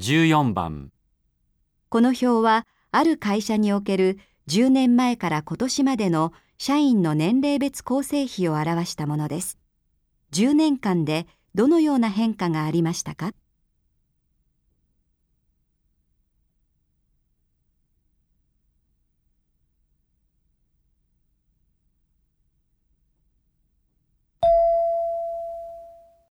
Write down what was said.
14番この表はある会社における10年前から今年までの社員の年齢別構成比を表したものです。10年間でどのような変化がありましたか？